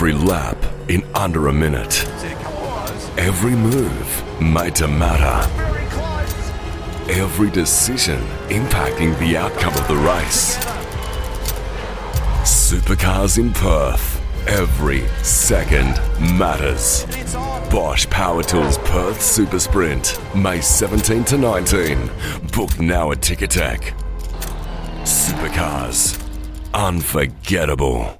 Every lap in under a minute. Every move made to matter. Every decision impacting the outcome of the race. Supercars in Perth. Every second matters. Bosch Power Tools Perth Super Sprint, May 17 to 19. Book now at Ticketek. Supercars. Unforgettable.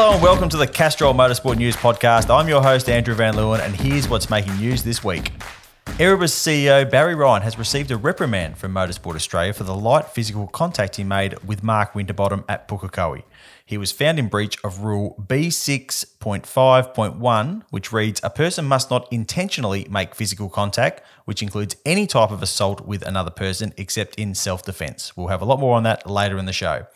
Hello and welcome to the Castrol Motorsport News Podcast. I'm your host, Andrew Van Leeuwen, and here's what's making news this week. Erebus CEO Barry Ryan has received a reprimand from Motorsport Australia for the light physical contact he made with Mark Winterbottom at Pukekohe. He was found in breach of Rule B6.5.1, which reads A person must not intentionally make physical contact, which includes any type of assault with another person except in self defence. We'll have a lot more on that later in the show.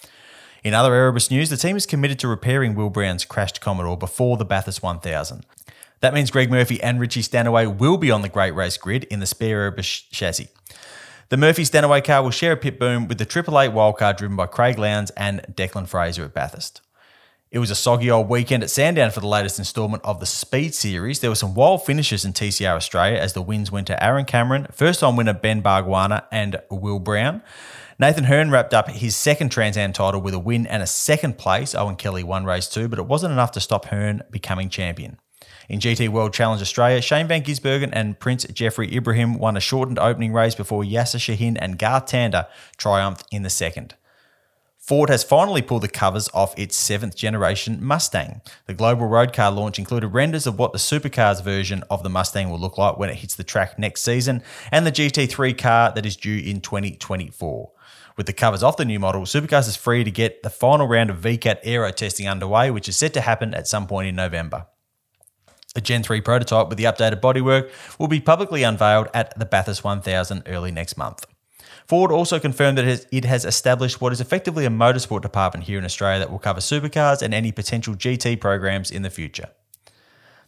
In other Erebus news, the team is committed to repairing Will Brown's crashed Commodore before the Bathurst 1000. That means Greg Murphy and Richie Stanaway will be on the Great Race grid in the spare Erebus chassis. The Murphy Stanaway car will share a pit boom with the Triple Eight wildcard driven by Craig Lowndes and Declan Fraser at Bathurst. It was a soggy old weekend at Sandown for the latest instalment of the Speed Series. There were some wild finishes in TCR Australia as the wins went to Aaron Cameron, first time winner Ben Bargwanna, and Will Brown. Nathan Herne wrapped up his second Trans Am title with a win and a second place. Owen Kelly won race two, but it wasn't enough to stop Herne becoming champion. In GT World Challenge Australia, Shane Van Gisbergen and Prince Jefri Ibrahim won a shortened opening race before Yasser Shahin and Garth Tander triumphed in the second. Ford has finally pulled the covers off its seventh generation Mustang. The global road car launch included renders of what the supercars version of the Mustang will look like when it hits the track next season, and the GT3 car that is due in 2024. With the covers off the new model, Supercars is free to get the final round of VCAT aero testing underway, which is set to happen at some point in November. A Gen 3 prototype with the updated bodywork will be publicly unveiled at the Bathurst 1000 early next month. Ford also confirmed that it has established what is effectively a motorsport department here in Australia that will cover supercars and any potential GT programs in the future.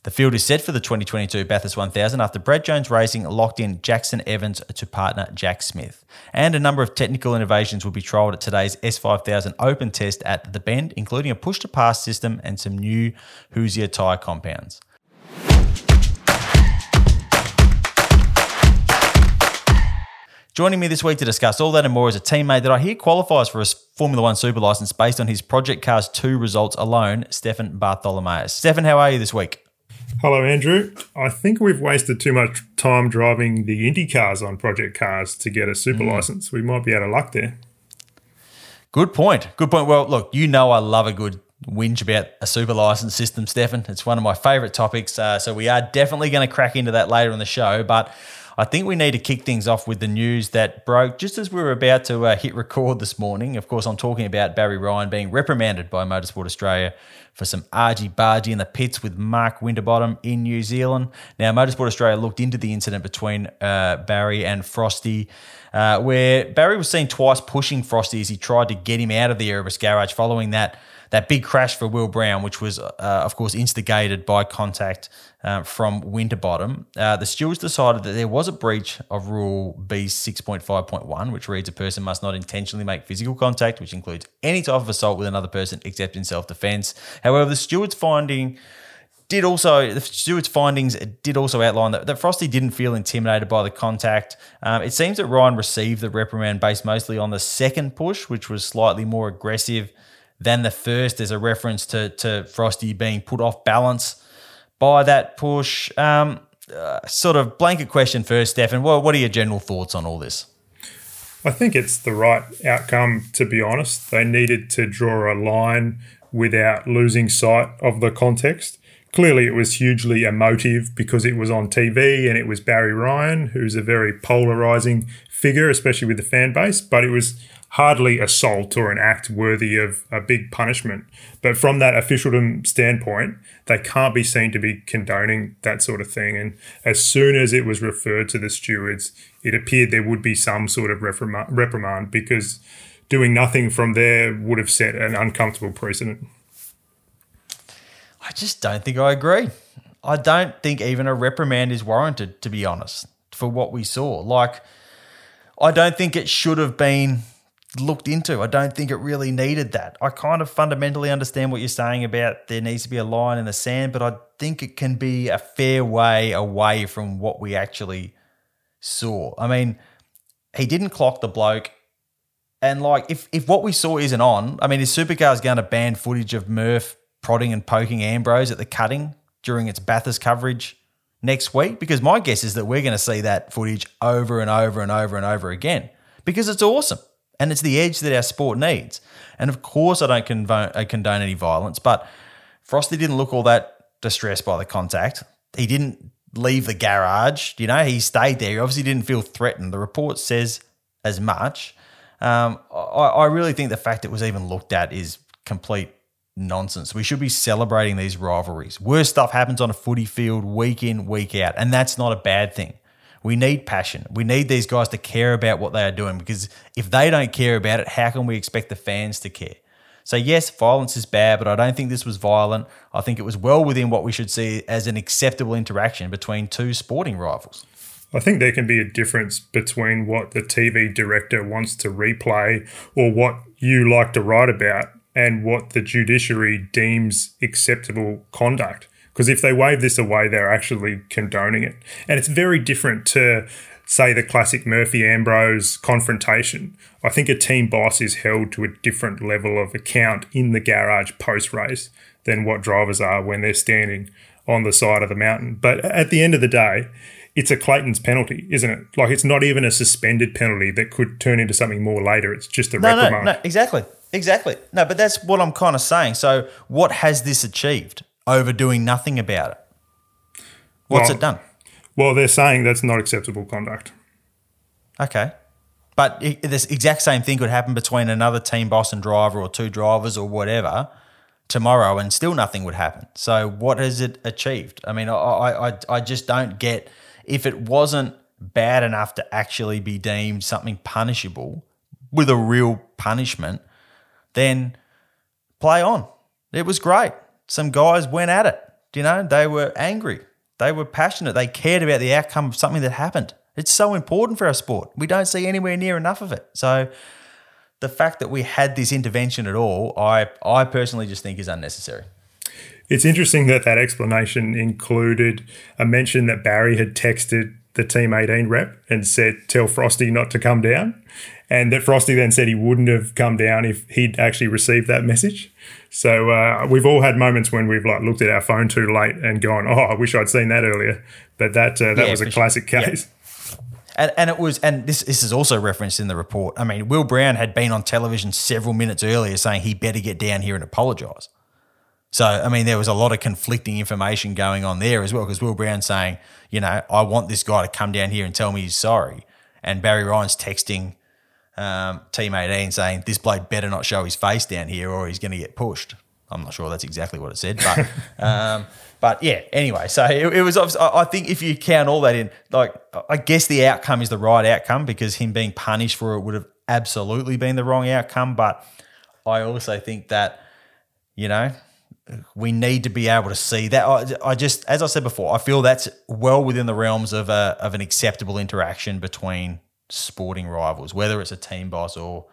The field is set for the 2022 Bathurst 1000 after Brad Jones Racing locked in Jackson Evans to partner Jack Smith. And a number of technical innovations will be trialled at today's S5000 Open test at The Bend, including a push to pass system and some new Hoosier tyre compounds. Joining me this week to discuss all that and more is a teammate that I hear qualifies for a Formula One super license based on his Project Cars 2 results alone, Stefan Bartholomaeus. Stefan, how are you this week? Hello, Andrew. I think we've wasted too much time driving the Indy cars on Project Cars to get a super mm. license. We might be out of luck there. Good point. Good point. Well, look, you know I love a good whinge about a super license system, Stefan. It's one of my favourite topics. Uh, so we are definitely going to crack into that later in the show. But I think we need to kick things off with the news that broke just as we were about to uh, hit record this morning. Of course, I'm talking about Barry Ryan being reprimanded by Motorsport Australia for some argy bargy in the pits with Mark Winterbottom in New Zealand. Now, Motorsport Australia looked into the incident between uh, Barry and Frosty, uh, where Barry was seen twice pushing Frosty as he tried to get him out of the Erebus garage following that that big crash for Will Brown, which was, uh, of course, instigated by contact uh, from Winterbottom, uh, the stewards decided that there was a breach of Rule B6.5.1, which reads a person must not intentionally make physical contact, which includes any type of assault with another person except in self defense. However, the stewards finding did also the stewards' findings did also outline that, that Frosty didn't feel intimidated by the contact. Um, it seems that Ryan received the reprimand based mostly on the second push, which was slightly more aggressive than the first. There's a reference to, to Frosty being put off balance by that push. Um, uh, sort of blanket question first, Stefan. Well, what are your general thoughts on all this? I think it's the right outcome, to be honest. They needed to draw a line without losing sight of the context. Clearly, it was hugely emotive because it was on TV and it was Barry Ryan, who's a very polarizing figure, especially with the fan base, but it was hardly assault or an act worthy of a big punishment. But from that officialdom standpoint, they can't be seen to be condoning that sort of thing. And as soon as it was referred to the stewards, it appeared there would be some sort of reprimand because doing nothing from there would have set an uncomfortable precedent. I just don't think I agree. I don't think even a reprimand is warranted, to be honest, for what we saw. Like, I don't think it should have been looked into. I don't think it really needed that. I kind of fundamentally understand what you're saying about there needs to be a line in the sand, but I think it can be a fair way away from what we actually saw. I mean, he didn't clock the bloke. And like, if if what we saw isn't on, I mean, is Supercars going to ban footage of Murph prodding and poking Ambrose at the cutting during its Bathurst coverage next week? Because my guess is that we're going to see that footage over and over and over and over again because it's awesome. And it's the edge that our sport needs. And of course, I don't condone, I condone any violence, but Frosty didn't look all that distressed by the contact. He didn't leave the garage. You know, he stayed there. He obviously didn't feel threatened. The report says as much. Um, I, I really think the fact it was even looked at is complete nonsense. We should be celebrating these rivalries. Worse stuff happens on a footy field week in, week out, and that's not a bad thing. We need passion. We need these guys to care about what they are doing because if they don't care about it, how can we expect the fans to care? So, yes, violence is bad, but I don't think this was violent. I think it was well within what we should see as an acceptable interaction between two sporting rivals. I think there can be a difference between what the TV director wants to replay or what you like to write about and what the judiciary deems acceptable conduct. Because if they wave this away, they're actually condoning it. And it's very different to, say, the classic Murphy Ambrose confrontation. I think a team boss is held to a different level of account in the garage post race than what drivers are when they're standing on the side of the mountain. But at the end of the day, it's a Clayton's penalty, isn't it? Like it's not even a suspended penalty that could turn into something more later. It's just a no, reprimand. No, no, exactly. Exactly. No, but that's what I'm kind of saying. So, what has this achieved? Over doing nothing about it. What's well, it done? Well, they're saying that's not acceptable conduct. Okay. But it, this exact same thing could happen between another team boss and driver or two drivers or whatever tomorrow and still nothing would happen. So what has it achieved? I mean, I, I, I just don't get if it wasn't bad enough to actually be deemed something punishable with a real punishment, then play on. It was great some guys went at it. You know, they were angry. They were passionate. They cared about the outcome of something that happened. It's so important for our sport. We don't see anywhere near enough of it. So the fact that we had this intervention at all, I I personally just think is unnecessary. It's interesting that that explanation included a mention that Barry had texted the Team 18 rep and said, Tell Frosty not to come down. And that Frosty then said he wouldn't have come down if he'd actually received that message. So uh, we've all had moments when we've like looked at our phone too late and gone, "Oh, I wish I'd seen that earlier." But that uh, that yeah, was a classic sure. case. Yeah. And, and it was, and this this is also referenced in the report. I mean, Will Brown had been on television several minutes earlier saying he better get down here and apologise. So, I mean, there was a lot of conflicting information going on there as well because Will Brown saying, you know, I want this guy to come down here and tell me he's sorry. And Barry Ryan's texting um, Team 18 saying this bloke better not show his face down here or he's going to get pushed. I'm not sure that's exactly what it said, but um, but yeah. Anyway, so it, it was. I think if you count all that in, like I guess the outcome is the right outcome because him being punished for it would have absolutely been the wrong outcome. But I also think that you know we need to be able to see that. I, I, just, as I said before, I feel that's well within the realms of a of an acceptable interaction between sporting rivals, whether it's a team boss or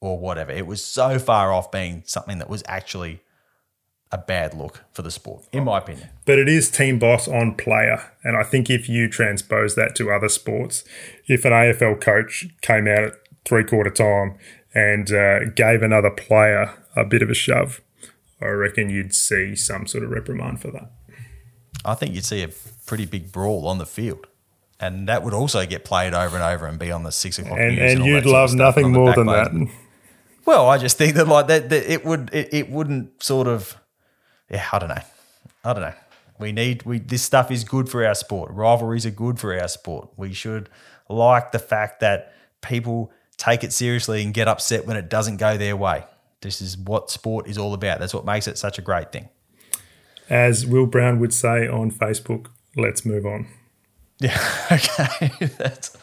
or whatever. It was so far off being something that was actually a bad look for the sport, in my opinion. But it is team boss on player. And I think if you transpose that to other sports, if an AFL coach came out at three quarter time and uh, gave another player a bit of a shove, I reckon you'd see some sort of reprimand for that. I think you'd see a pretty big brawl on the field. And that would also get played over and over and be on the six o'clock And, news and all you'd that sort of love nothing more than that. Well, I just think that like that, that it would it, it wouldn't sort of yeah, I don't know. I don't know. We need we this stuff is good for our sport. Rivalries are good for our sport. We should like the fact that people take it seriously and get upset when it doesn't go their way. This is what sport is all about. That's what makes it such a great thing. As Will Brown would say on Facebook, let's move on. Yeah. Okay. That's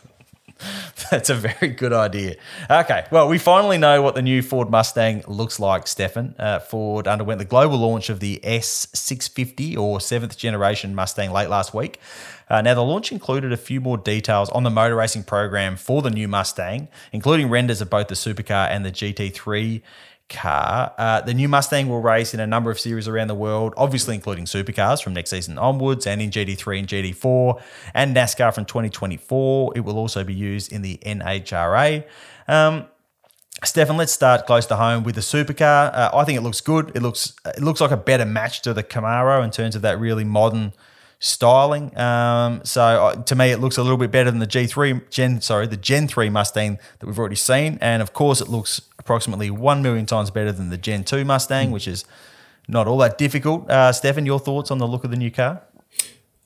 that's a very good idea. Okay. Well, we finally know what the new Ford Mustang looks like, Stefan. Uh, Ford underwent the global launch of the S650 or seventh generation Mustang late last week. Uh, now, the launch included a few more details on the motor racing program for the new Mustang, including renders of both the supercar and the GT3 car. Uh, the new Mustang will race in a number of series around the world, obviously including supercars from next season onwards, and in GT3 and GT4, and NASCAR from 2024. It will also be used in the NHRA. Um, Stefan, let's start close to home with the supercar. Uh, I think it looks good. It looks it looks like a better match to the Camaro in terms of that really modern styling. Um, so uh, to me, it looks a little bit better than the G3 Gen. Sorry, the Gen 3 Mustang that we've already seen, and of course, it looks approximately one million times better than the Gen 2 Mustang, which is not all that difficult. Uh, Stefan, your thoughts on the look of the new car?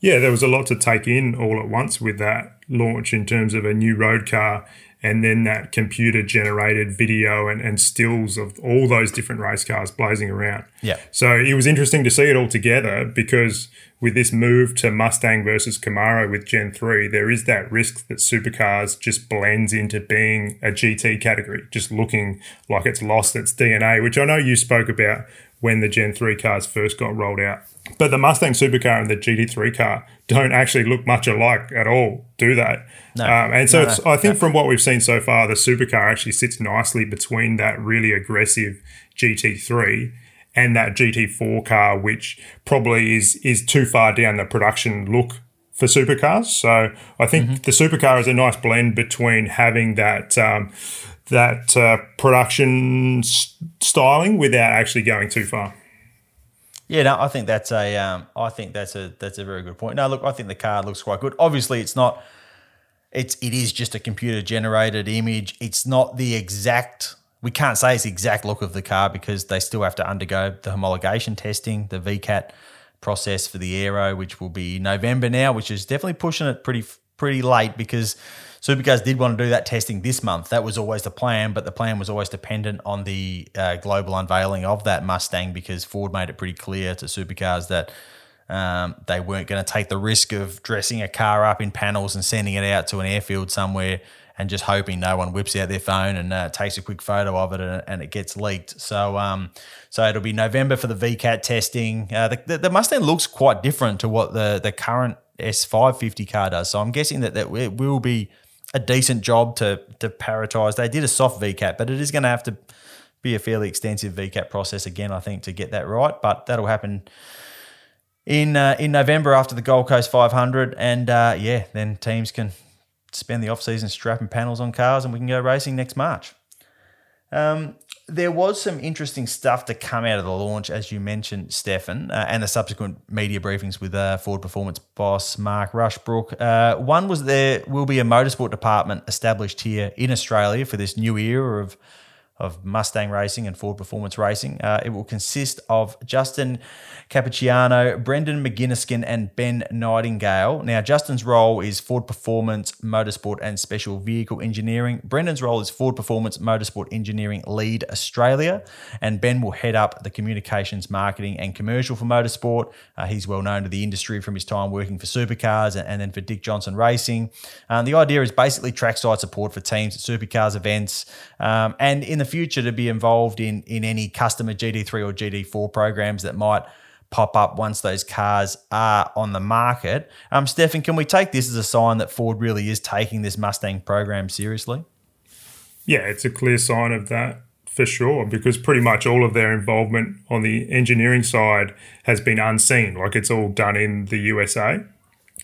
Yeah, there was a lot to take in all at once with that launch in terms of a new road car and then that computer generated video and, and stills of all those different race cars blazing around. Yeah. So it was interesting to see it all together because with this move to Mustang versus Camaro with Gen 3, there is that risk that supercars just blends into being a GT category, just looking like it's lost its DNA, which I know you spoke about when the Gen 3 cars first got rolled out. But the Mustang supercar and the GT3 car don't actually look much alike at all, do they? No. Um, and so No, it's, I think from what we've seen so far, the supercar actually sits nicely between that really aggressive GT3 and that GT4 car, which probably is is too far down the production look for supercars. So I think the supercar is a nice blend between having that um, that uh, production styling without actually going too far. Yeah, no, I think that's a, um, I think that's a, that's a very good point. No, look, I think the car looks quite good. Obviously, it's not, it's, it is just a computer generated image. It's not the exact. We can't say it's the exact look of the car because they still have to undergo the homologation testing, the VCAT process for the Aero, which will be November now, which is definitely pushing it pretty pretty late because Supercars did want to do that testing this month. That was always the plan, but the plan was always dependent on the uh, global unveiling of that Mustang because Ford made it pretty clear to Supercars that um, they weren't going to take the risk of dressing a car up in panels and sending it out to an airfield somewhere and just hoping no one whips out their phone and uh, takes a quick photo of it and, and it gets leaked. So, um, so it'll be November for the VCAT testing. Uh, the, the, the Mustang looks quite different to what the the current S550 car does. So I'm guessing that, that it will be a decent job to to paritize. They did a soft VCAT, but it is going to have to be a fairly extensive VCAT process again, I think, to get that right. But that'll happen in uh, in November after the Gold Coast 500, and uh, yeah, then teams can spend the off season strapping panels on cars, and we can go racing next March. Um, there was some interesting stuff to come out of the launch, as you mentioned, Stefan, uh, and the subsequent media briefings with uh, Ford Performance boss Mark Rushbrook. Uh, one was there will be a motorsport department established here in Australia for this new era of of Mustang racing and Ford Performance racing. Uh, it will consist of Justin Capicchiano, Brendan McGinniskin, and Ben Nightingale. Now, Justin's role is Ford Performance, Motorsport, and Special Vehicle Engineering. Brendan's role is Ford Performance, Motorsport Engineering Lead Australia, and Ben will head up the communications, marketing, and commercial for motorsport. Uh, he's well known to the industry from his time working for supercars and, and then for Dick Johnson Racing. Um, the idea is basically trackside support for teams at supercars events, um, and in the future to be involved in in any customer GT3 or GT4 programs that might pop up once those cars are on the market. Um, Stefan, can we take this as a sign that Ford really is taking this Mustang program seriously? Yeah, it's a clear sign of that for sure because pretty much all of their involvement on the engineering side has been unseen. Like it's all done in the USA.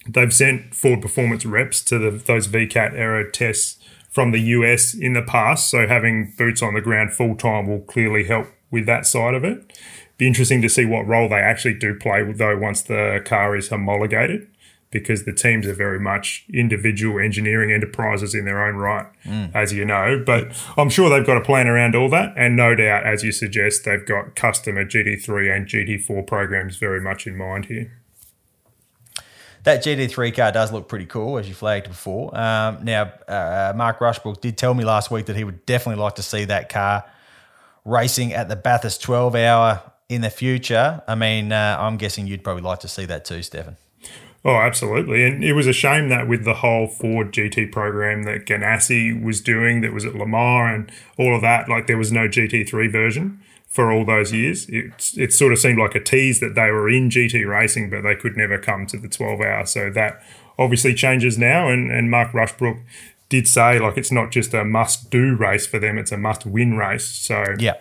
They've sent Ford Performance reps to the, those VCAT aero tests from the US in the past. So having boots on the ground full time will clearly help with that side of it. Be interesting to see what role they actually do play, though, once the car is homologated, because the teams are very much individual engineering enterprises in their own right, mm. as you know. But I'm sure they've got a plan around all that, and no doubt, as you suggest, they've got customer GT3 and GT4 programs very much in mind here. That GT3 car does look pretty cool, as you flagged before. Um, now, uh, Mark Rushbrook did tell me last week that he would definitely like to see that car racing at the Bathurst 12 hour in the future. I mean, uh, I'm guessing you'd probably like to see that too, Stefan. Oh, absolutely. And it was a shame that with the whole Ford GT program that Ganassi was doing, that was at Le Mans and all of that, like there was no GT3 version for all those years. It, it sort of seemed like a tease that they were in GT racing, but they could never come to the 12 hour. So that obviously changes now. And, and Mark Rushbrook did say, like, it's not just a must do race for them, it's a must win race. So, yeah.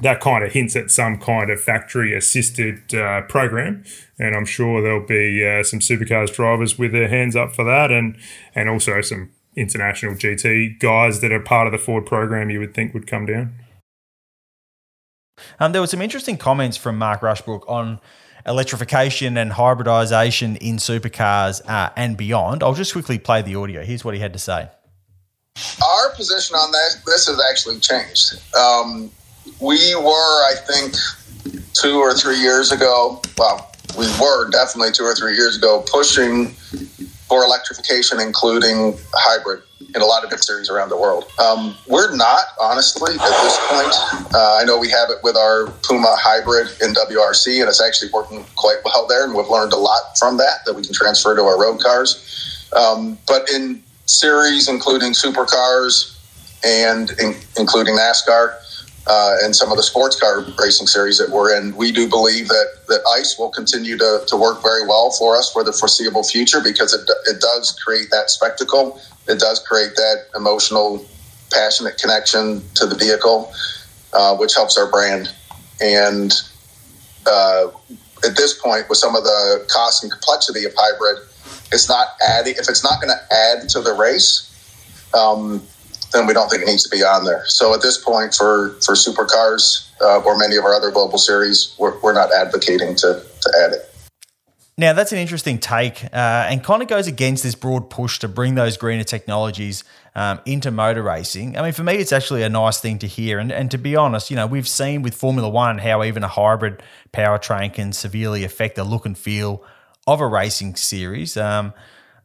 That kind of hints at some kind of factory assisted uh, program, and I'm sure there'll be uh, some supercars drivers with their hands up for that, and and also some international GT guys that are part of the Ford program. You would think would come down. Um, there were some interesting comments from Mark Rushbrook on electrification and hybridization in supercars uh, and beyond. I'll just quickly play the audio. Here's what he had to say. Our position on that, this has actually changed. Um, we were, I think, two or three years ago, well, we were definitely two or three years ago pushing for electrification, including hybrid in a lot of different series around the world. Um, we're not, honestly, at this point. Uh, I know we have it with our Puma hybrid in WRC, and it's actually working quite well there, and we've learned a lot from that that we can transfer to our road cars. Um, but in series, including supercars and in, including NASCAR, uh, and some of the sports car racing series that we're in, we do believe that, that ICE will continue to, to work very well for us for the foreseeable future because it, it does create that spectacle it does create that emotional, passionate connection to the vehicle, uh, which helps our brand. And uh, at this point, with some of the cost and complexity of hybrid, it's not adding. If it's not going to add to the race, um, then we don't think it needs to be on there. So at this point, for for supercars uh, or many of our other global series, we're, we're not advocating to to add it. Now, that's an interesting take uh, and kind of goes against this broad push to bring those greener technologies um, into motor racing. I mean, for me, it's actually a nice thing to hear. And, and to be honest, you know, we've seen with Formula One how even a hybrid powertrain can severely affect the look and feel of a racing series. Um,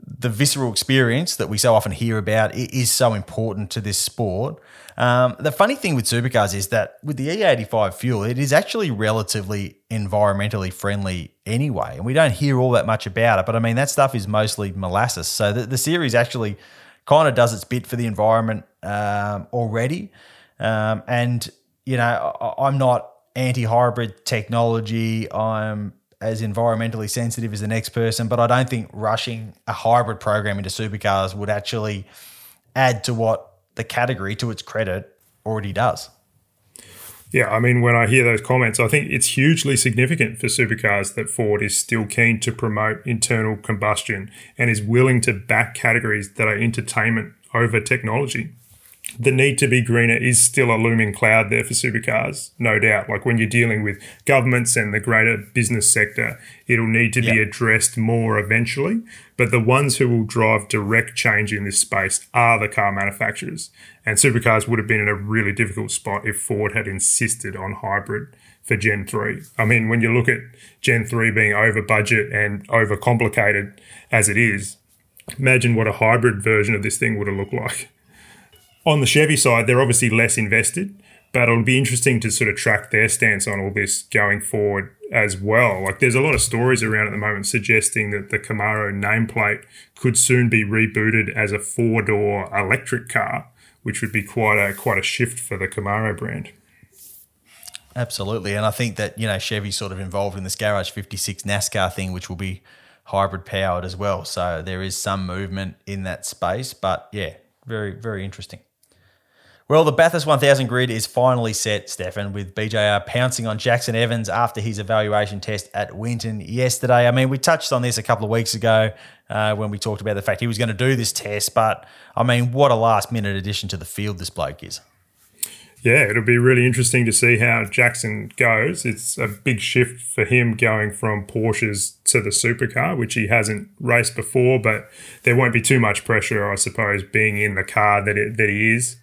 the visceral experience that we so often hear about is so important to this sport. Um, the funny thing with supercars is that with the E85 fuel, it is actually relatively environmentally friendly anyway. And we don't hear all that much about it. But I mean, that stuff is mostly molasses. So the, the series actually kind of does its bit for the environment um, already. Um, and, you know, I, I'm not anti hybrid technology. I'm as environmentally sensitive as the next person, but I don't think rushing a hybrid program into supercars would actually add to what the category, to its credit, already does. Yeah, I mean, when I hear those comments, I think it's hugely significant for supercars that Ford is still keen to promote internal combustion and is willing to back categories that are entertainment over technology the need to be greener is still a looming cloud there for supercars, no doubt. Like when you're dealing with governments and the greater business sector, it'll need to yep. be addressed more eventually. But the ones who will drive direct change in this space are the car manufacturers. And supercars would have been in a really difficult spot if Ford had insisted on hybrid for Gen 3. I mean, when you look at Gen 3 being over budget and over complicated as it is, imagine what a hybrid version of this thing would have looked like. On the Chevy side, they're obviously less invested, but it'll be interesting to sort of track their stance on all this going forward as well. Like there's a lot of stories around at the moment suggesting that the Camaro nameplate could soon be rebooted as a four-door electric car, which would be quite a quite a shift for the Camaro brand. Absolutely, and I think that you know Chevy's sort of involved in this Garage 56 NASCAR thing, which will be hybrid powered as well. So there is some movement in that space, but yeah, very very interesting. Well, the Bathurst 1000 grid is finally set, Stefan, with BJR pouncing on Jackson Evans after his evaluation test at Winton yesterday. I mean, we touched on this a couple of weeks ago uh, when we talked about the fact he was going to do this test, but I mean, what a last minute addition to the field this bloke is. Yeah, it'll be really interesting to see how Jackson goes. It's a big shift for him going from Porsches to the supercar, which he hasn't raced before, but there won't be too much pressure, I suppose, being in the car that, it, that he is.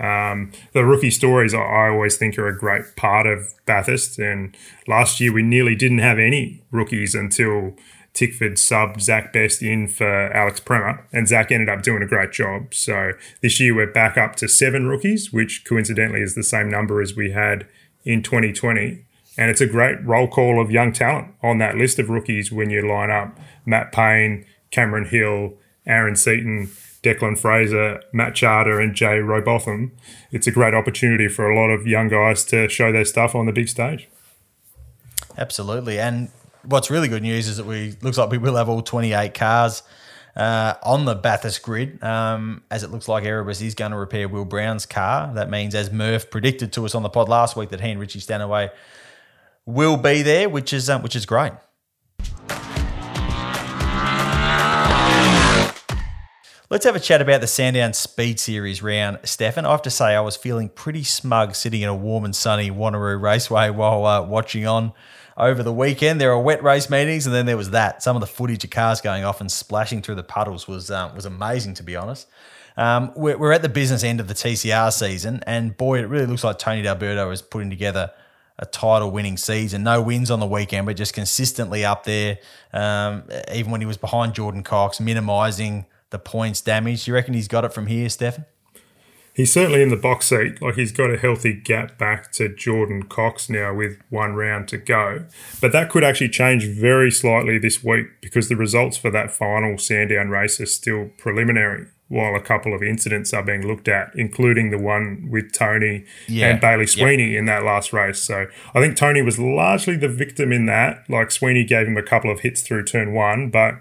Um, the rookie stories, I always think, are a great part of Bathurst. And last year, we nearly didn't have any rookies until Tickford subbed Zach Best in for Alex Premat, and Zach ended up doing a great job. So this year, we're back up to seven rookies, which coincidentally is the same number as we had in 2020. And it's a great roll call of young talent on that list of rookies when you line up Matt Payne, Cameron Hill, Aaron Seaton, Declan Fraser, Matt Chahda, and Jay Robotham, it's a great opportunity for a lot of young guys to show their stuff on the big stage. Absolutely. And what's really good news is that we looks like we will have all 28 cars uh, on the Bathurst grid, um, as it looks like Erebus is going to repair Will Brown's car. That means, as Murph predicted to us on the pod last week, that he and Richie Stanaway will be there, which is um, which is great. Let's have a chat about the Sandown Speed Series round, Stefan. I have to say, I was feeling pretty smug sitting in a warm and sunny Wanneroo Raceway while uh, watching on over the weekend. There were wet race meetings, and then there was that. Some of the footage of cars going off and splashing through the puddles was um, was amazing, to be honest. Um, we're, we're, at the business end of the TCR season, and boy, it really looks like Tony D'Alberto is putting together a title winning season. No wins on the weekend, but just consistently up there, um, even when he was behind Jordan Cox, minimising the points damage. Do you reckon he's got it from here, Stefan? He's certainly in the box seat. Like he's got a healthy gap back to Jordan Cox now with one round to go. But that could actually change very slightly this week because the results for that final Sandown race are still preliminary while a couple of incidents are being looked at, including the one with Tony yeah. and Bailey Sweeney in that last race. So I think Tony was largely the victim in that. Like Sweeney gave him a couple of hits through turn one, but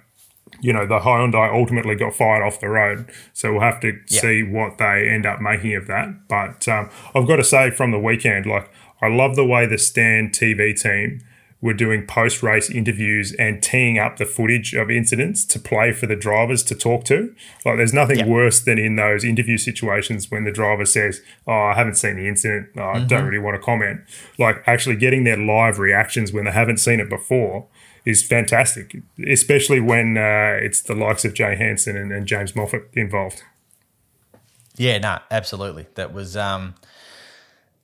you know, the Hyundai ultimately got fired off the road. So we'll have to yeah. see what they end up making of that. But um, I've got to say, from the weekend, like, I love the way the Stan TV team were doing post race interviews and teeing up the footage of incidents to play for the drivers to talk to. Like, there's nothing worse than in those interview situations when the driver says, Oh, I haven't seen the incident. Oh, I mm-hmm. don't really want to comment. Like, actually getting their live reactions when they haven't seen it before is fantastic, especially when uh, it's the likes of Jay Hanson and, and, James Moffat involved. Yeah, no, absolutely. That was um,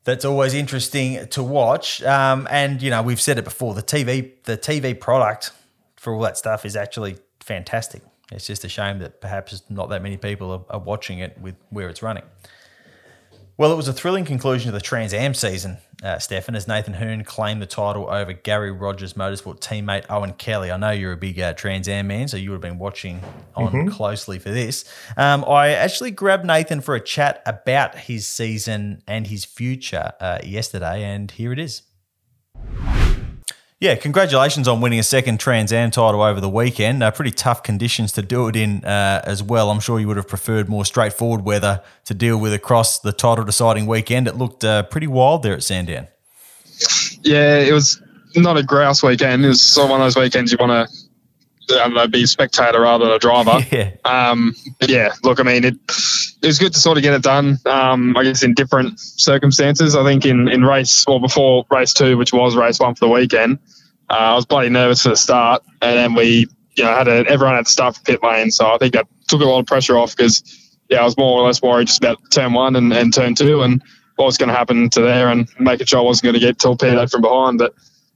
that's always interesting to watch. Um, and you know, we've said it before. The TV, the TV product for all that stuff is actually fantastic. It's just a shame that perhaps not that many people are, are watching it with where it's running. Well, it was a thrilling conclusion to the Trans Am season, uh, Stefan, as Nathan Herne claimed the title over Gary Rogers Motorsport teammate Owen Kelly. I know you're a big uh, Trans Am man, so you would have been watching on mm-hmm. closely for this. Um, I actually grabbed Nathan for a chat about his season and his future uh, yesterday, and here it is. Yeah, congratulations on winning a second Trans Am title over the weekend. Uh, pretty tough conditions to do it in uh, as well. I'm sure you would have preferred more straightforward weather to deal with across the title deciding weekend. It looked uh, pretty wild there at Sandown. Yeah, it was not a grouse weekend. It was sort of one of those weekends you want to I don't know, be a spectator rather than a driver. Yeah. Um, yeah. Look, I mean, it, it was good to sort of get it done. Um, I guess in different circumstances. I think in, in race or before race two, which was race one for the weekend, uh, I was bloody nervous for the start, and then we, you know, had a, everyone had to start for pit lane, so I think that took a lot of pressure off because, yeah, I was more or less worried just about turn one and, and turn two and what was going to happen to there, and making sure I wasn't going to get torpedoed from behind. But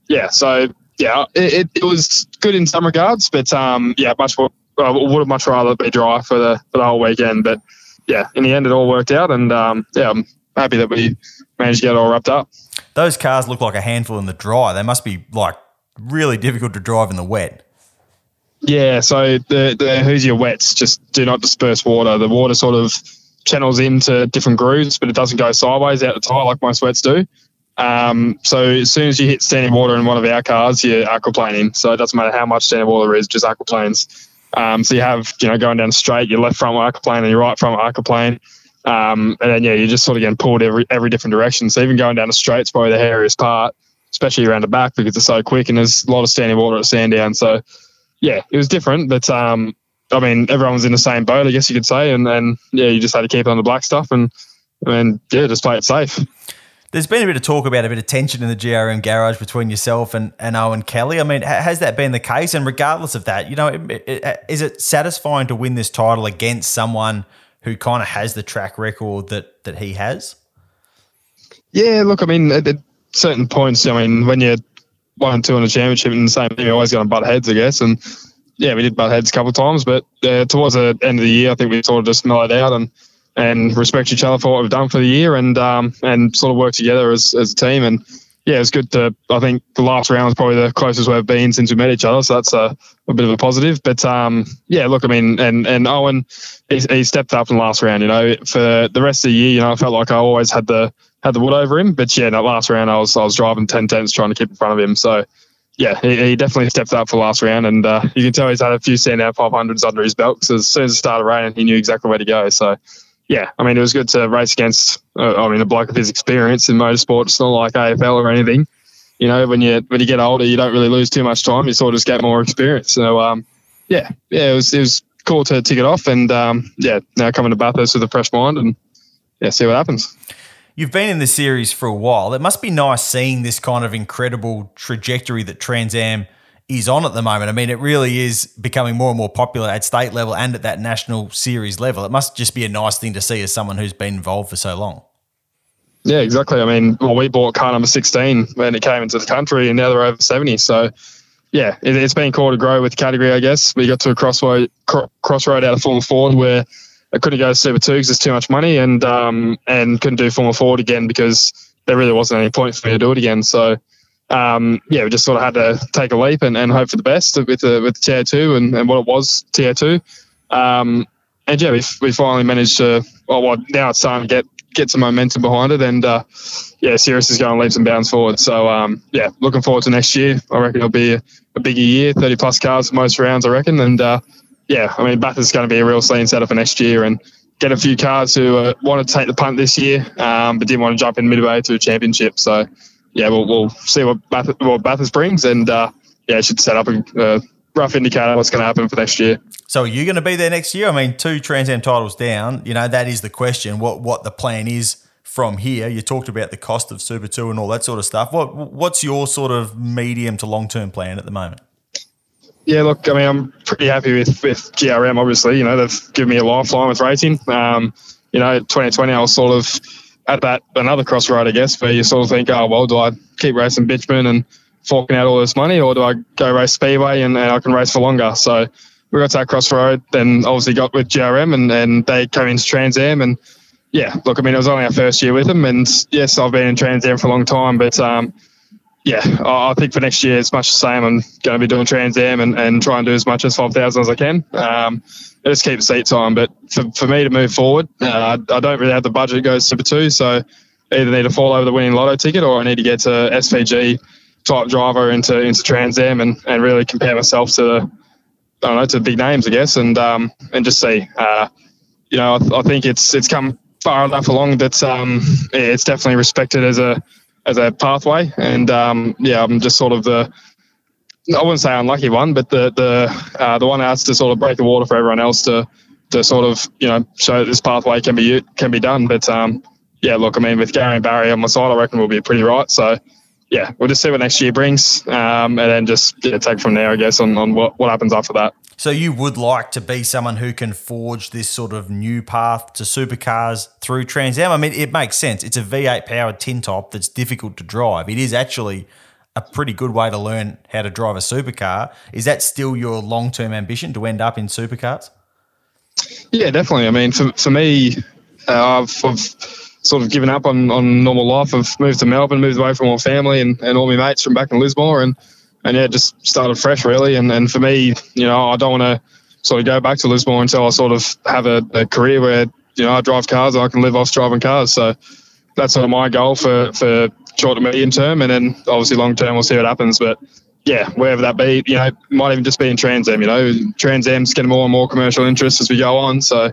yeah, so yeah, it, it, it was good in some regards, but um, yeah, much more. I would have much rather be dry for the for the whole weekend, but yeah, in the end, it all worked out, and um, yeah, I'm happy that we managed to get it all wrapped up. Those cars look like a handful in the dry. They must be like really difficult to drive in the wet. Yeah, so the the Hoosier wets just do not disperse water. The water sort of channels into different grooves, but it doesn't go sideways out the tire like most wets do. Um, so as soon as you hit standing water in one of our cars, you're aquaplaning. So it doesn't matter how much standing water is, just aquaplanes. Um, so you have, you know, going down straight, your left front aquaplane and your right front aquaplane. Um, and then, yeah, you're just sort of getting pulled every every different direction. So even going down a straight is probably the hairiest part especially around the back because it's so quick and there's a lot of standing water at Sandown. So, yeah, it was different, but um, I mean, everyone was in the same boat, I guess you could say, and then yeah, you just had to keep on the black stuff and and yeah, just play it safe. There's been a bit of talk about a bit of tension in the GRM garage between yourself and, and Owen Kelly. I mean, has that been the case? And regardless of that, you know, it, it, is it satisfying to win this title against someone who kind of has the track record that that he has? Yeah, look, I mean, at certain points, I mean, when you're one and two in the championship and the same thing, you're always going to butt heads, I guess. And yeah, we did butt heads a couple of times, but uh, towards the end of the year, I think we sort of just mellowed out and and respect each other for what we've done for the year and um, and sort of work together as, as a team. And yeah, it's good to. I think the last round is probably the closest we've been since we met each other, so that's a, a bit of a positive. But um, yeah, look, I mean, and and Owen, he, he stepped up in the last round. You know, for the rest of the year, you know, I felt like I always had the had the wood over him. But yeah, in that last round, I was I was driving ten tenths trying to keep in front of him. So yeah, he, he, definitely stepped up for last round, and uh, you can tell he's had a few standout 500s under his belt because as soon as it started raining, he knew exactly where to go. So yeah, I mean, it was good to race against. Uh, I mean, a bloke of his experience in motorsport. It's not like AFL or anything. You know, when you when you get older, you don't really lose too much time. You sort of just get more experience. So, um, yeah, yeah, it was it was cool to tick it off, and um, yeah, now coming to Bathurst with a fresh mind, and yeah, see what happens. You've been in the series for a while. It must be nice seeing this kind of incredible trajectory that Trans Am is on at the moment. I mean, it really is becoming more and more popular at state level and at that national series level. It must just be a nice thing to see as someone who's been involved for so long. Yeah, exactly. I mean, well, we bought car number 16 when it came into the country, and now they're over 70. So, yeah, it, has been cool to grow with the category, I guess. We got to a crossroad, crossroad out of Formula Ford where I couldn't go to Super 2 because there's too much money, and um, and couldn't do Formula Ford again because there really wasn't any point for me to do it again. So, um, yeah, we just sort of had to take a leap and, and hope for the best with the with the tier two and, and what it was tier two. Um, and yeah, we, we finally managed to. Well, well, now it's starting to get get some momentum behind it, and uh, yeah, series is going leaps and bounds forward. So um, yeah, looking forward to next year. I reckon it'll be a, a bigger year, thirty plus cars most rounds, I reckon. And uh, yeah, I mean, Bathurst is going to be a real scene setup for next year, and get a few cars who uh, want to take the punt this year, um, but didn't want to jump in midway to a championship. So yeah, we'll, we'll see what Bathurst, what Bathurst brings, and uh, yeah, it should set up a rough indicator of what's going to happen for next year. So, are you going to be there next year? I mean, two Trans Am titles down. You know, that is the question. What what the plan is from here? You talked about the cost of Super Two and all that sort of stuff. What what's your sort of medium to long term plan at the moment? Yeah, look, I mean, I'm pretty happy with, with GRM. Obviously, you know, they've given me a lifeline with racing. Um, you know, 2020, I was sort of at that another crossroad, I guess, where you sort of think, oh well, do I keep racing Bitchman and forking out all this money, or do I go race Speedway and, and I can race for longer? So we got to that crossroad. Then obviously got with GRM and, and they came into Trans Am and yeah, look, I mean, it was only our first year with them, and yes, I've been in Trans Am for a long time, but um, yeah, I think for next year it's much the same. I'm going to be doing Trans Am and, and try and do as much as 5,000 as I can. Um, just keep seats on. But for, for me to move forward, uh, I don't really have the budget to go Super 2. So either need to fall over the winning lotto ticket or I need to get to SVG type driver into into Trans Am and, and really compare myself to the, I don't know, to big names, I guess, and um, and just see. Uh, you know, I, I, think it's it's come far enough along that um, it's definitely respected as a as a pathway. And um, yeah, I'm just sort of the I wouldn't say unlucky one, but the the uh, the one has to sort of break the water for everyone else to to sort of you know show that this pathway can be can be done. But um, yeah, look, I mean, with Gary and Barry on my side, I reckon we'll be pretty right. So yeah, we'll just see what next year brings, um, and then just yeah, take from there, I guess, on, on what, what happens after that. So you would like to be someone who can forge this sort of new path to supercars through Trans Am. I mean, it makes sense. It's a V8 powered tin top that's difficult to drive. It is actually a pretty good way to learn how to drive a supercar. Is that still your long term ambition to end up in supercars? Yeah, definitely. I mean, for, for me, uh, I've, I've, sort of given up on, on normal life. I've moved to Melbourne, moved away from my family and, and all my mates from back in Lismore, and and yeah, just started fresh really. And and for me, you know, I don't want to sort of go back to Lismore until I sort of have a, a career where you know I drive cars and I can live off driving cars. So that's sort of my goal for for short to medium term, and then obviously long term we'll see what happens. But yeah, wherever that be, you know, might even just be in Trans Am. You know, Trans Am's getting more and more commercial interest as we go on. So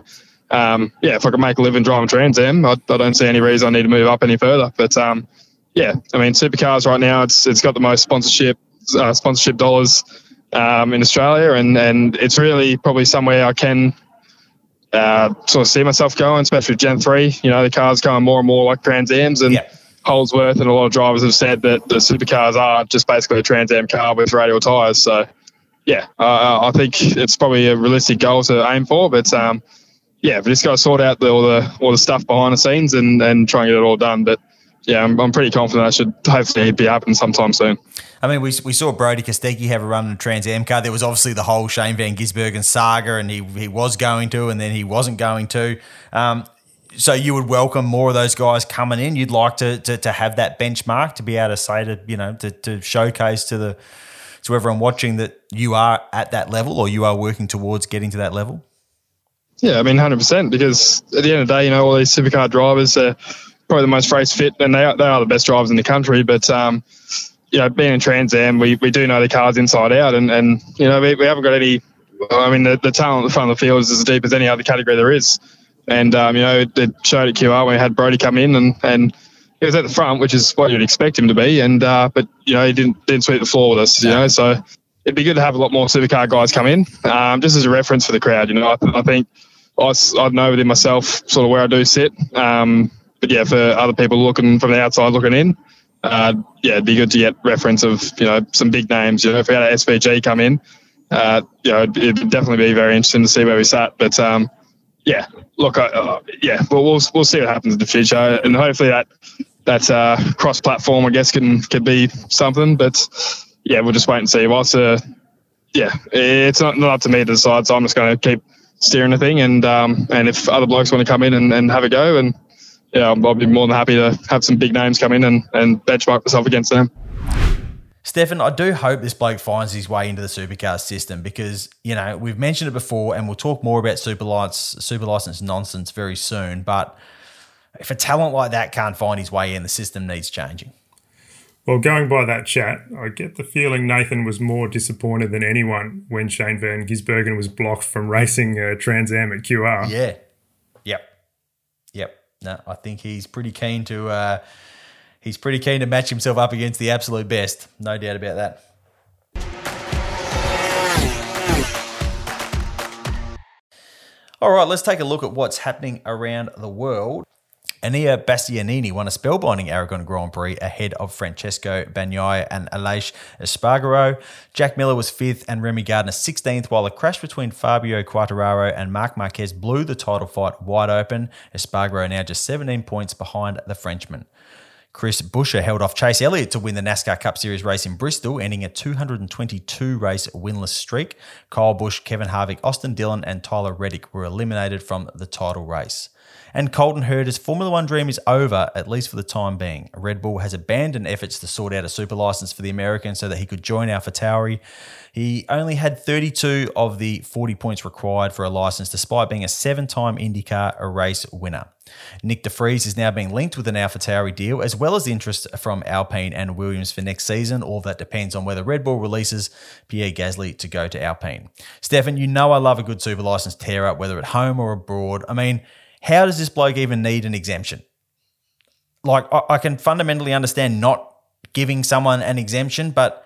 um, yeah, if I can make a living driving Trans Am, I, I, don't see any reason I need to move up any further. But um, yeah, I mean, supercars right now, it's it's got the most sponsorship uh, sponsorship dollars um, in Australia, and and it's really probably somewhere I can uh, sort of see myself going, especially with Gen 3. You know, the cars going more and more like Trans Ams. And Yeah. Holdsworth and a lot of drivers have said that the supercars are just basically a Trans Am car with radial tyres. So, yeah, uh, I think it's probably a realistic goal to aim for. But, um, yeah, we just got to sort out the, all the all the stuff behind the scenes and, and try and get it all done. But, yeah, I'm, I'm pretty confident that should hopefully be happening sometime soon. I mean, we, we saw Brody Kostecki have a run in a Trans Am car. There was obviously the whole Shane Van Gisbergen saga, and he, he was going to, and then he wasn't going to. Um, so you would welcome more of those guys coming in. You'd like to, to to have that benchmark to be able to say to you know to, to showcase to the to everyone watching that you are at that level or you are working towards getting to that level. Yeah, I mean, hundred percent. Because at the end of the day, you know, all these supercar drivers are probably the most race fit, and they are, they are the best drivers in the country. But um, you know, being in Trans Am, we, we do know the cars inside out, and and you know, we, we haven't got any. I mean, the, the talent at the front of the field is as deep as any other category there is. And um, you know, it showed at QR when we had Brody come in, and and he was at the front, which is what you'd expect him to be. And uh, but you know, he didn't didn't sweep the floor with us. You know, so it'd be good to have a lot more supercar guys come in, um, just as a reference for the crowd. You know, I, I think I, I know within myself sort of where I do sit. Um, but yeah, for other people looking from the outside looking in, uh, yeah, it'd be good to get reference of you know some big names. You know, if we had an SVG come in, uh, you know, it'd, it'd definitely be very interesting to see where we sat. But um, yeah, look, I, uh, yeah, well, we'll we'll see what happens in the future, and hopefully that that uh, cross platform, I guess, can can be something. But yeah, we'll just wait and see. Whilst uh, yeah, it's not, not up to me to decide, so I'm just going to keep steering the thing, and um, and if other blokes want to come in and, and have a go, and yeah, I'll, I'll be more than happy to have some big names come in and, and benchmark myself against them. Stefan, I do hope this bloke finds his way into the supercar system because, you know, we've mentioned it before and we'll talk more about super, license, super license nonsense very soon. But if a talent like that can't find his way in, the system needs changing. Well, going by that chat, I get the feeling Nathan was more disappointed than anyone when Shane Van Gisbergen was blocked from racing uh, Trans Am at QR. Yeah. Yep. Yep. No, I think he's pretty keen to uh, he's pretty keen to match himself up against the absolute best. No doubt about that. All right, let's take a look at what's happening around the world. Enea Bastianini won a spellbinding Aragon Grand Prix ahead of Francesco Bagnaia and Aleix Espargaro. Jack Miller was fifth and Remy Gardner 16th, while a crash between Fabio Quartararo and Marc Marquez blew the title fight wide open. Espargaro now just 17 points behind the Frenchman. Chris Buescher held off Chase Elliott to win the NASCAR Cup Series race in Bristol, ending a 222 race winless streak. Kyle Busch, Kevin Harvick, Austin Dillon, and Tyler Reddick were eliminated from the title race. And Colton Herta's Formula One dream is over, at least for the time being. Red Bull has abandoned efforts to sort out a super license for the American so that he could join AlphaTauri. He only had 32 of the 40 points required for a license, despite being a seven time IndyCar race winner. Nyck de Vries is now being linked with an AlphaTauri deal, as well as interest from Alpine and Williams for next season. All that depends on whether Red Bull releases Pierre Gasly to go to Alpine. Stefan, you know I love a good super license tear up, whether at home or abroad. I mean, how does this bloke even need an exemption? Like, I, I can fundamentally understand not giving someone an exemption, but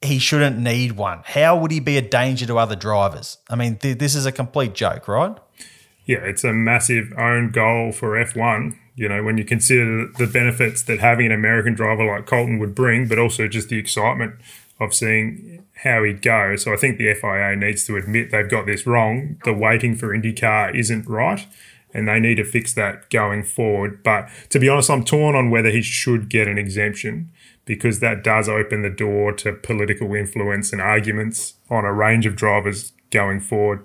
he shouldn't need one. How would he be a danger to other drivers? I mean, th- this is a complete joke, right? Yeah, it's a massive own goal for F1. You know, when you consider the benefits that having an American driver like Colton would bring, but also just the excitement of seeing how he'd go. So I think the FIA needs to admit they've got this wrong. The waiting for IndyCar isn't right, and they need to fix that going forward. But to be honest, I'm torn on whether he should get an exemption because that does open the door to political influence and arguments on a range of drivers going forward.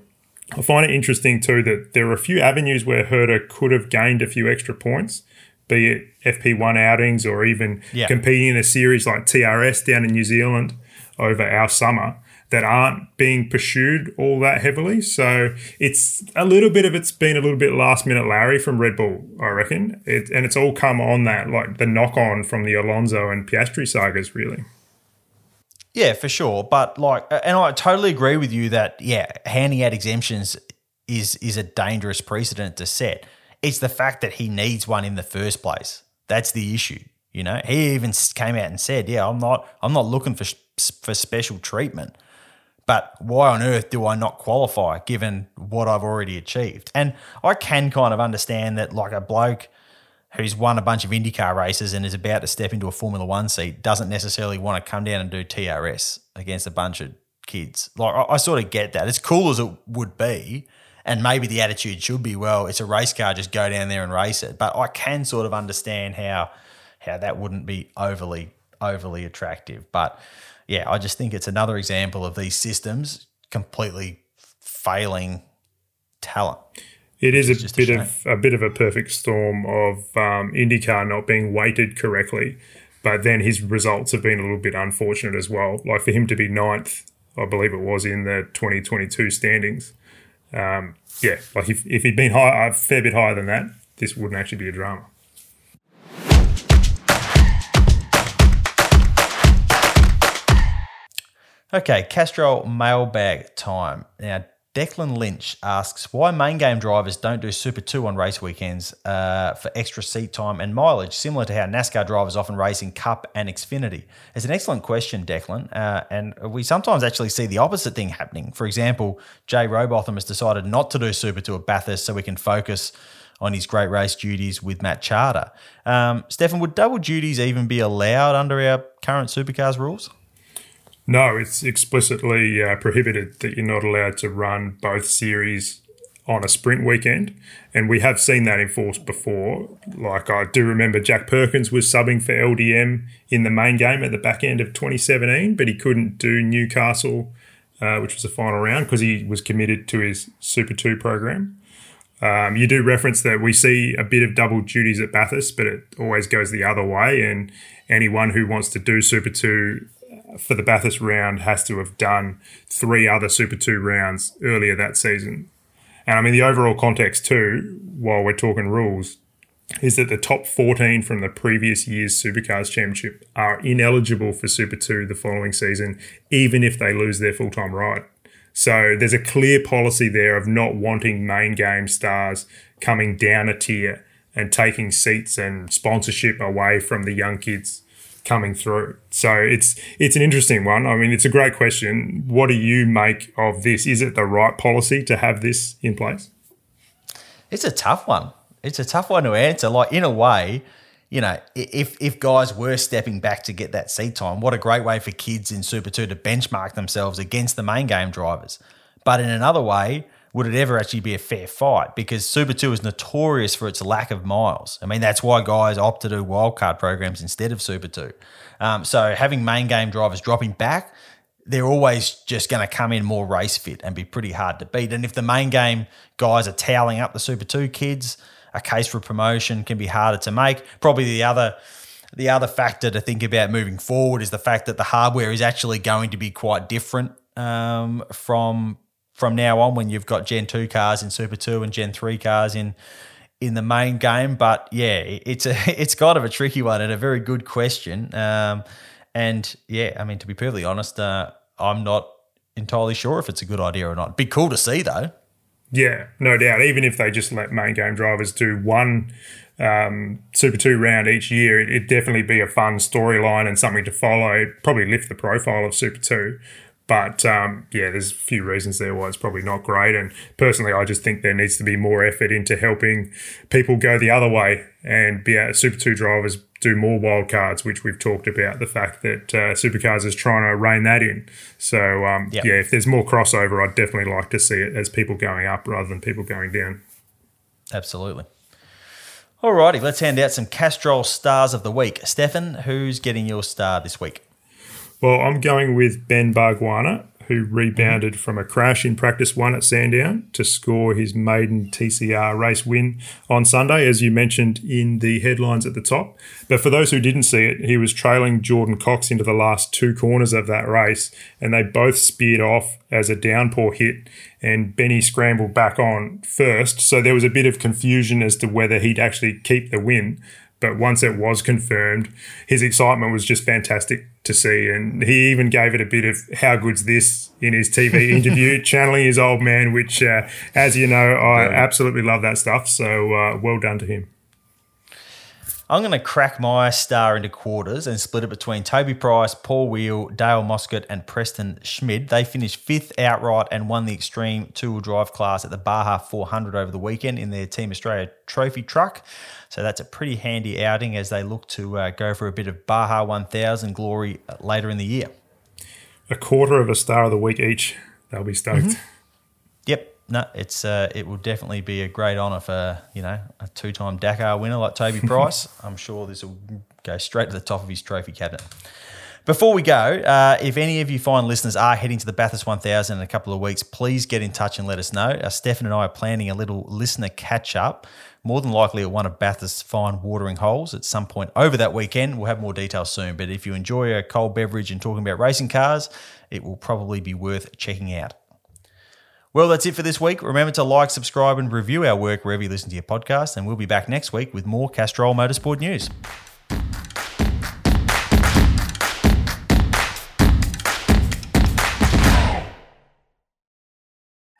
I find it interesting too that there are a few avenues where Herta could have gained a few extra points, be it FP1 outings or even Yeah. competing in a series like TRS down in New Zealand over our summer that aren't being pursued all that heavily. So it's a little bit of it's been a little bit last minute Larry from Red Bull, I reckon. It, and it's all come on that, like the knock on from the Alonso and Piastri sagas, really. Yeah, for sure. But like, and I totally agree with you that yeah, handing out exemptions is is a dangerous precedent to set. It's the fact that he needs one in the first place. That's the issue. You know, he even came out and said, "Yeah, I'm not, I'm not looking for for special treatment." But why on earth do I not qualify given what I've already achieved? And I can kind of understand that, like a bloke who's won a bunch of IndyCar races and is about to step into a Formula One seat doesn't necessarily want to come down and do TRS against a bunch of kids. Like, I, I sort of get that. As cool as it would be, and maybe the attitude should be, well, it's a race car, just go down there and race it. But I can sort of understand how how that wouldn't be overly overly attractive. But yeah, I just think it's another example of these systems completely failing talent. It is a a bit shame. of a bit of a perfect storm of um, IndyCar not being weighted correctly, but then his results have been a little bit unfortunate as well. Like for him to be ninth, I believe it was in the 2022 standings. Um, yeah, like if, if he'd been high, a fair bit higher than that, this wouldn't actually be a drama. Okay, Castrol mailbag time. Now, Declan Lynch asks why main game drivers don't do Super 2 on race weekends uh, for extra seat time and mileage, similar to how NASCAR drivers often race in Cup and Xfinity. It's an excellent question, Declan, uh, and we sometimes actually see the opposite thing happening. For example, Jay Robotham has decided not to do Super 2 at Bathurst so we can focus on his great race duties with Matt Chahda. Um, Stefan, would double duties even be allowed under our current supercars rules? No, it's explicitly uh, prohibited that you're not allowed to run both series on a sprint weekend. And we have seen that enforced before. Like I do remember Jack Perkins was subbing for LDM in the main game at the back end of 2017, but he couldn't do Newcastle, uh, which was the final round, because he was committed to his Super 2 program. Um, you do reference that we see a bit of double duties at Bathurst, but it always goes the other way. And anyone who wants to do Super 2 for the Bathurst round has to have done three other Super 2 rounds earlier that season. And I mean, the overall context, too, while we're talking rules, is that the top 14 from the previous year's Supercars Championship are ineligible for Super 2 the following season, even if they lose their full time ride. So there's a clear policy there of not wanting main game stars coming down a tier and taking seats and sponsorship away from the young kids coming through. So it's it's an interesting one. I mean, it's a great question. What do you make of this? Is it the right policy to have this in place? It's a tough one. It's a tough one to answer. Like in a way, you know, if if guys were stepping back to get that seat time, what a great way for kids in Super Two to benchmark themselves against the main game drivers. But in another way, would it ever actually be a fair fight? Because Super Two is notorious for its lack of miles. I mean, that's why guys opt to do wildcard programs instead of Super Two. Um, so having main game drivers dropping back they're always just going to come in more race fit and be pretty hard to beat. And if the main game guys are toweling up the Super Two kids, a case for promotion can be harder to make. Probably the other the other factor to think about moving forward is the fact that the hardware is actually going to be quite different um, from from now on when you've got Gen two cars in Super Two and Gen three cars in in the main game. But yeah, it's a it's kind of a tricky one and a very good question. Um, and yeah, I mean to be perfectly honest, uh, I'm not entirely sure if it's a good idea or not. Be cool to see though. Yeah, no doubt. Even if they just let main game drivers do one um, Super 2 round each year, it, it'd definitely be a fun storyline and something to follow. It'd probably lift the profile of Super 2. But um, yeah, there's a few reasons there why it's probably not great. And personally, I just think there needs to be more effort into helping people go the other way and be able, Super 2 drivers do more wildcards, which we've talked about the fact that uh, Supercars is trying to rein that in. So um, Yep. yeah, if there's more crossover, I'd definitely like to see it as people going up rather than people going down. Absolutely. Alrighty, let's hand out some Castrol stars of the week. Stefan, who's getting your star this week? Well, I'm going with Ben Bargwanna, who rebounded mm-hmm. from a crash in practice one at Sandown to score his maiden TCR race win on Sunday, as you mentioned in the headlines at the top. But for those who didn't see it, he was trailing Jordan Cox into the last two corners of that race, and they both speared off as a downpour hit, and Benny scrambled back on first. So there was a bit of confusion as to whether he'd actually keep the win. But once it was confirmed, his excitement was just fantastic to see. And he even gave it a bit of how good's this in his TV interview, channeling his old man, which, uh, as you know, I absolutely love that stuff. So uh, well done to him. I'm going to crack my star into quarters and split it between Toby Price, Paul Weel, Dale Moscott, and Preston Schmid. They finished fifth outright and won the extreme two wheel drive class at the Baja 400 over the weekend in their Team Australia trophy truck. So that's a pretty handy outing as they look to uh, go for a bit of Baja 1000 glory uh, later in the year. A quarter of a star of the week each. They'll be stoked. Mm-hmm. Yep, no, it's uh, it will definitely be a great honour for you know a two-time Dakar winner like Toby Price. I'm sure this will go straight to the top of his trophy cabinet. Before we go, uh, if any of you fine listeners are heading to the Bathurst 1000 in a couple of weeks, please get in touch and let us know. Uh, Stefan and I are planning a little listener catch up, more than likely at one of Bathurst's fine watering holes at some point over that weekend. We'll have more details soon. But if you enjoy a cold beverage and talking about racing cars, it will probably be worth checking out. Well, that's it for this week. Remember to like, subscribe, and review our work wherever you listen to your podcast. And we'll be back next week with more Castrol Motorsport news.